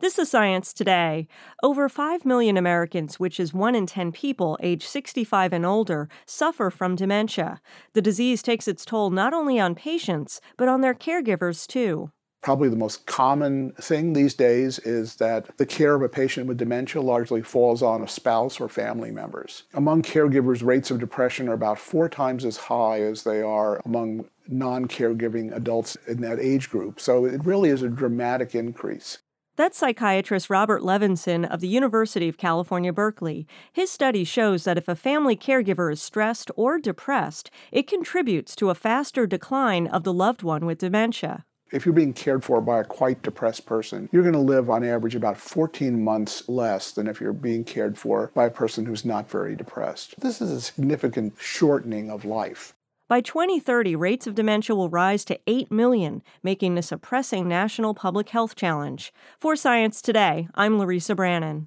This is Science Today. Over 5 million Americans, which is 1 in 10 people age 65 and older, suffer from dementia. The disease takes its toll not only on patients, but on their caregivers too. Probably the most common thing these days is that the care of a patient with dementia largely falls on a spouse or family members. Among caregivers, rates of depression are about four times as high as they are among non caregiving adults in that age group. So it really is a dramatic increase. That's psychiatrist Robert Levenson of the University of California, Berkeley. His study shows that if a family caregiver is stressed or depressed, it contributes to a faster decline of the loved one with dementia. If you're being cared for by a quite depressed person, you're going to live on average about 14 months less than if you're being cared for by a person who's not very depressed. This is a significant shortening of life. By 2030, rates of dementia will rise to 8 million, making this a pressing national public health challenge. For Science Today, I'm Larissa Branin.